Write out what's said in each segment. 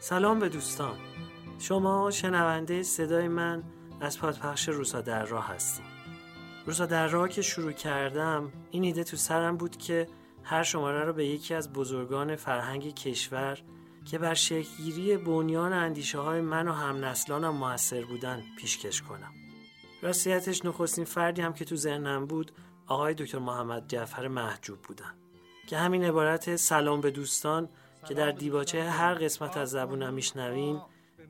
سلام به دوستان. شما شنونده صدای من از پادپخش روسا در راه هستیم. روسا در راه که شروع کردم این ایده تو سرم بود که هر شماره رو به یکی از بزرگان فرهنگ کشور که بر شکلگیری بنیان اندیشه های من و هم نسلانم موثر بودن پیشکش کنم. راستیتش نخستین فردی هم که تو ذهنم بود آقای دکتر محمد جعفر محجوب بودن که همین عبارت سلام به دوستان که در دیباچه هر قسمت از زبونم میشنوین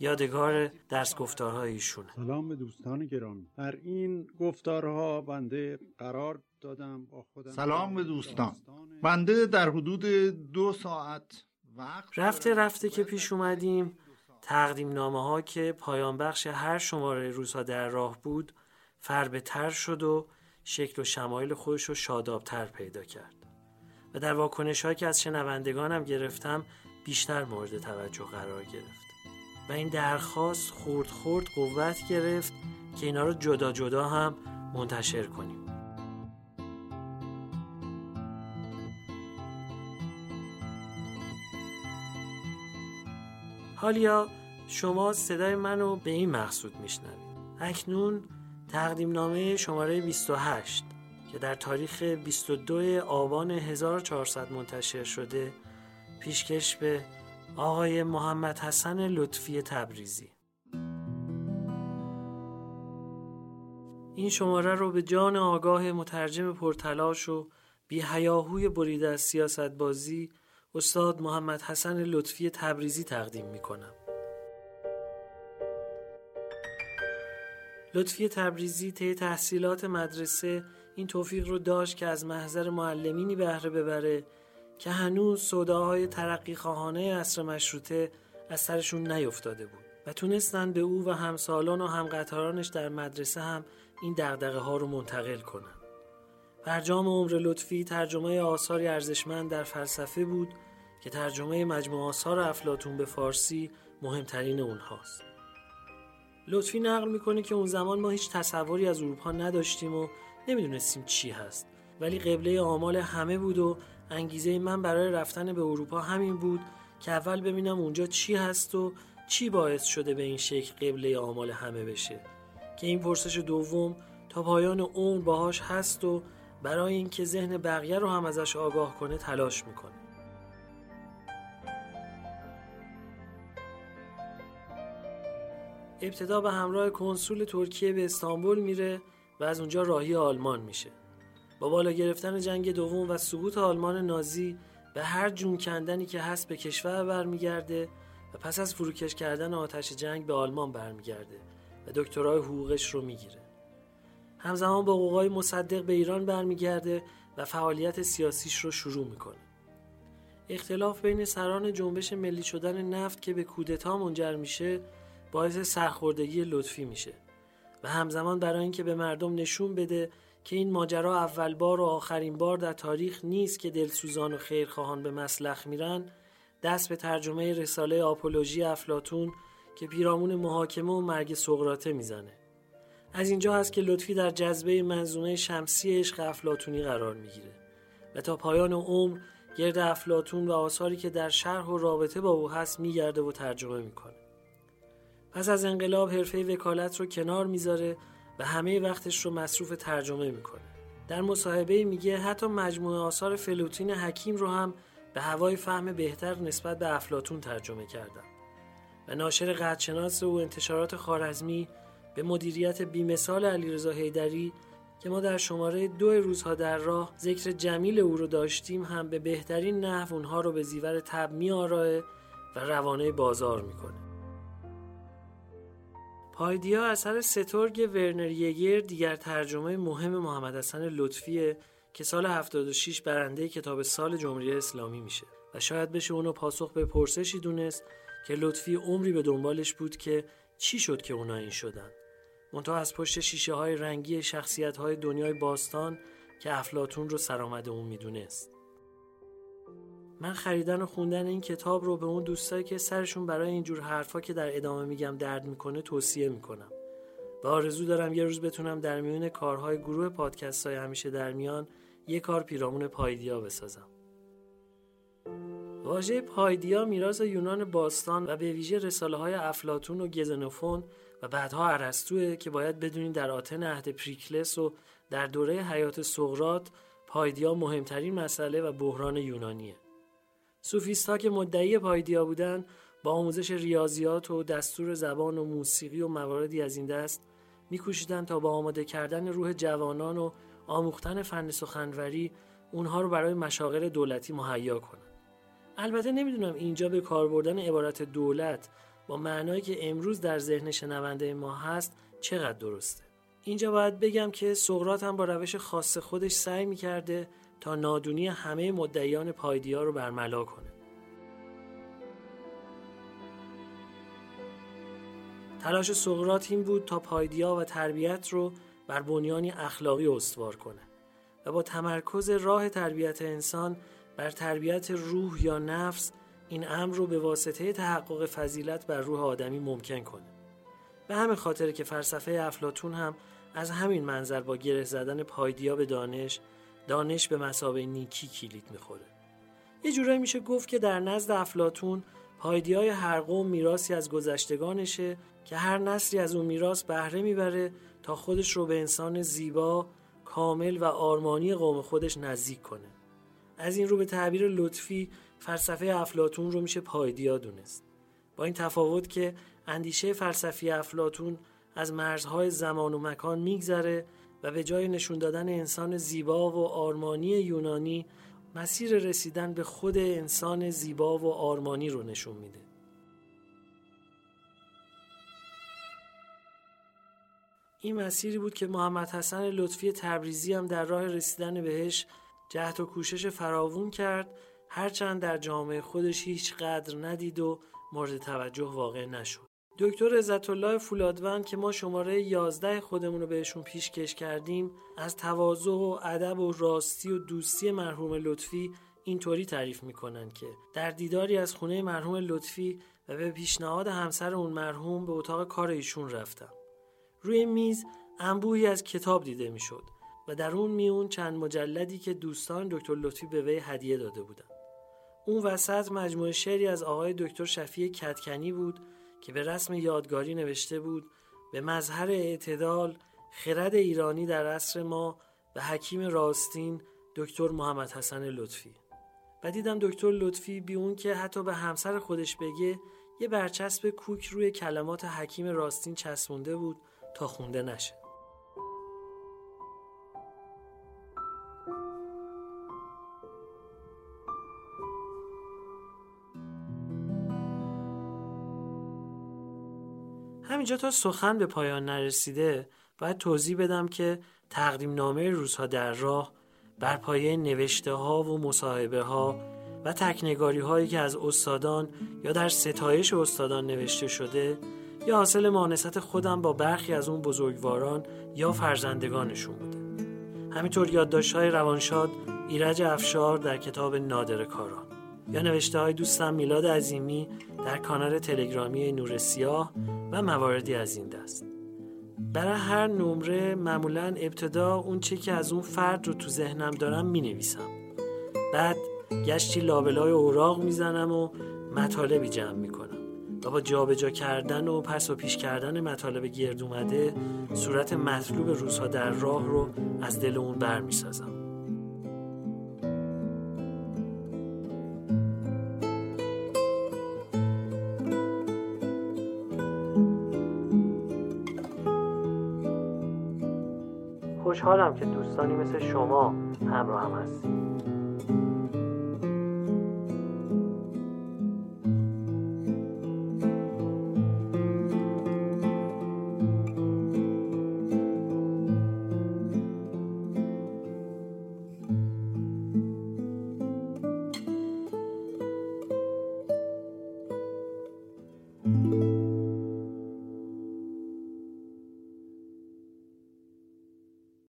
یادگار درس گفتارهای ایشونه. سلام به دوستان گرامی. در این گفتارها بنده قرار دادم با خودم سلام به دوستان. بنده در حدود دو ساعت وقت رفته رفته که پیش اومدیم. تقدیم نامه ها که پایان بخش هر شماره روزها در راه بود فربه تر شد و شکل و شمایل خودش رو شادابتر پیدا کرد. و در واکنش که از شنوندگانم گرفتم بیشتر مورد توجه قرار گرفت. و این درخواست خورد خورد قوت گرفت که اینا رو جدا جدا هم منتشر کنیم. حالیا شما صدای منو به این مقصود میشنوید. اکنون تقدیم نامه شماره 28 که در تاریخ 22 آبان 1400 منتشر شده پیشکش به آقای محمد حسن لطفی تبریزی این شماره رو به جان آگاه مترجم پرتلاش و بی هیاهوی بریده از سیاست بازی استاد محمد حسن لطفی تبریزی تقدیم می کنم. لطفی تبریزی طی تحصیلات مدرسه این توفیق رو داشت که از محضر معلمینی بهره ببره که هنوز صداهای ترقی خواهانه عصر مشروطه از سرشون نیفتاده بود و تونستن به او و همسالان و همقطارانش در مدرسه هم این دغدغه ها رو منتقل کنن. برجام عمر لطفی ترجمه آثاری ارزشمند در فلسفه بود که ترجمه مجموع آثار افلاتون به فارسی مهمترین اونهاست. لطفی نقل می‌کنه که اون زمان ما هیچ تصوری از اروپا نداشتیم و نمی‌دونستیم چی هست. ولی قبله آمال همه بود و انگیزه من برای رفتن به اروپا همین بود که اول ببینم اونجا چی هست و چی باعث شده به این شکل قبله آمال همه بشه. که این پرسش دوم تا پایان عمر باهاش هست و برای اینکه ذهن بقیه رو هم ازش آگاه کنه تلاش می‌کنه. ابتدا به همراه کنسول ترکیه به استانبول میره. و از اونجا راهی آلمان میشه. با بالا گرفتن جنگ دوم و سقوط آلمان نازی به هر جون کندنی که هست به کشور برمیگرده و پس از فروکش کردن آتش جنگ به آلمان برمیگرده و دکترای حقوقش رو می‌گیره. همزمان با قوقای مصدق به ایران برمیگرده و فعالیت سیاسیش رو شروع می‌کنه. اختلاف بین سران جنبش ملی شدن نفت که به کودتا منجر میشه باعث سرخوردگی لطفی میشه. و همزمان برای اینکه به مردم نشون بده که این ماجرا اول بار و آخرین بار در تاریخ نیست که دلسوزان و خیرخواهان به مسلخ میرن دست به ترجمه رساله آپولوژی افلاتون که پیرامون محاکمه و مرگ سقراطه می‌زنه. از اینجا هست که لطفی در جذبه منظومه شمسی عشق افلاتونی قرار می‌گیره و تا پایان عمر گرد افلاتون و آثاری که در شرح و رابطه با او هست میگرده و ترجمه می‌کنه. پس از انقلاب حرفه وکالت رو کنار می‌ذاره و همه وقتش رو مصروف ترجمه می‌کنه. در مصاحبه میگه حتی مجموعه آثار فلوتین حکیم رو هم به هوای فهم بهتر نسبت به افلاتون ترجمه کردم و ناشر قدشناس و انتشارات خارزمی به مدیریت بیمثال علیرضا حیدری که ما در شماره دو روزها در راه ذکر جمیل او رو داشتیم هم به بهترین نحو اونها رو به زیور تب میآراه و روانه بازار می‌کنه. پایدیا اثر سترگ ورنر یگر دیگر ترجمه مهم محمد حسن لطفیه که سال 76 برنده کتاب سال جمهوری اسلامی میشه و شاید بشه اونو پاسخ به پرسشی دونست که لطفی عمری به دنبالش بود که چی شد که اونا این شدن. منتها از پشت شیشه های رنگی شخصیت های دنیای باستان که افلاتون رو سرآمد اون می‌دونست. من خریدن و خوندن این کتاب رو به اون دوستایی که سرشون برای اینجور حرفا که در ادامه میگم درد می‌کنه توصیه می‌کنم و آرزو دارم یه روز بتونم در میون کارهای گروه پادکست های همیشه در میان یه کار پیرامون پایدیا بسازم واژه پایدیا میراث یونان باستان و به ویژه رساله های افلاتون و گزنوفون و بعدها ارسطوه که باید بدونید در آتن عهد پریکلس و در دوره حیات سقرات پایدیا مهمترین مسئله و بحران یونانیه. سوفیست ها که مدعی پایدیا بودن با آموزش ریاضیات و دستور زبان و موسیقی و مواردی از این دست میکوشیدند تا با آماده کردن روح جوانان و آموختن فن سخنوری اونها رو برای مشاغل دولتی مهیا کنند. البته نمی‌دونم اینجا به کار بردن عبارت دولت با معنایی که امروز در ذهن شنونده ما هست چقدر درسته. اینجا باید بگم که سقراط هم با روش خاص خودش سعی می‌کرده تا نادونی همه مدعیان پایدیا رو برملا کنه. تلاش سقراط این بود تا پایدیا و تربیت رو بر بنیانی اخلاقی استوار کنه و با تمرکز راه تربیت انسان بر تربیت روح یا نفس این امر رو به واسطه تحقق فضیلت بر روح آدمی ممکن کنه. به همین خاطر که فلسفه افلاتون هم از همین منظر با گره زدن پایدیا به دانش دانش به مسابه نیکی کلید می‌خوره. یه جورایی میشه گفت که در نزد افلاتون پایدیای هر قوم میراسی از گذشتگانشه که هر نسلی از اون میراث بهره می‌بره تا خودش رو به انسان زیبا، کامل و آرمانی قوم خودش نزدیک کنه. از این رو به تعبیر لطفی فلسفه افلاتون رو میشه پایدیا دونست. با این تفاوت که اندیشه فلسفی افلاتون از مرزهای زمان و مکان میگذره و به جای نشون دادن انسان زیبا و آرمانی یونانی مسیر رسیدن به خود انسان زیبا و آرمانی رو نشون میده. این مسیری بود که محمد حسن لطفی تبریزی هم در راه رسیدن بهش جهد و کوشش فراوون کرد هرچند در جامعه خودش هیچ قدر ندید و مورد توجه واقع نشد. دکتر عزت الله فولادوند که ما شماره 11 خودمون رو بهشون پیشکش کردیم از تواضع و ادب و راستی و دوستی مرحوم لطفی اینطوری تعریف می‌کنن که در دیداری از خونه مرحوم لطفی و به پیشنهاد همسر اون مرحوم به اتاق کار ایشون رفتم. روی میز انبوهی از کتاب دیده می‌شد و در اون میون چند مجلدی که دوستان دکتر لطفی به وی هدیه داده بودند. اون وسط مجموعه شعری از آقای دکتر شفیع کتکنی بود که به رسم یادگاری نوشته بود به مظهر اعتدال خرد ایرانی در عصر ما و حکیم راستین دکتر محمد حسن لطفی. و دیدم دکتر لطفی بی اون که حتی به همسر خودش بگه یه برچسب کوک روی کلمات حکیم راستین چسبونده بود تا خونده نشه. همینجا تا سخن به پایان نرسیده باید توضیح بدم که تقدیم نامه روزها در راه بر پایه نوشته ها و مصاحبه ها و تکنگاری هایی که از استادان یا در ستایش استادان نوشته شده یا حاصل مانست خودم با برخی از اون بزرگواران یا فرزندگانشون بوده. همینطور یادداشت های روانشاد ایرج افشار در کتاب نادر کاران یا نوشته های دوستم میلاد عظیمی در کانال تلگرامی نور سیاه و مواردی از این دست. برای هر نمره معمولا ابتدا اون چی که از اون فرد رو تو ذهنم دارم می نویسم بعد گشتی لابلای اوراق می‌زنم و مطالبی جمع می‌کنم. و با جابجا کردن و پس و پیش کردن مطالب گرد اومده صورت مطلوب روزها در راه رو از دل اون بر خوشحالم که دوستانی مثل شما همراه هم هستید.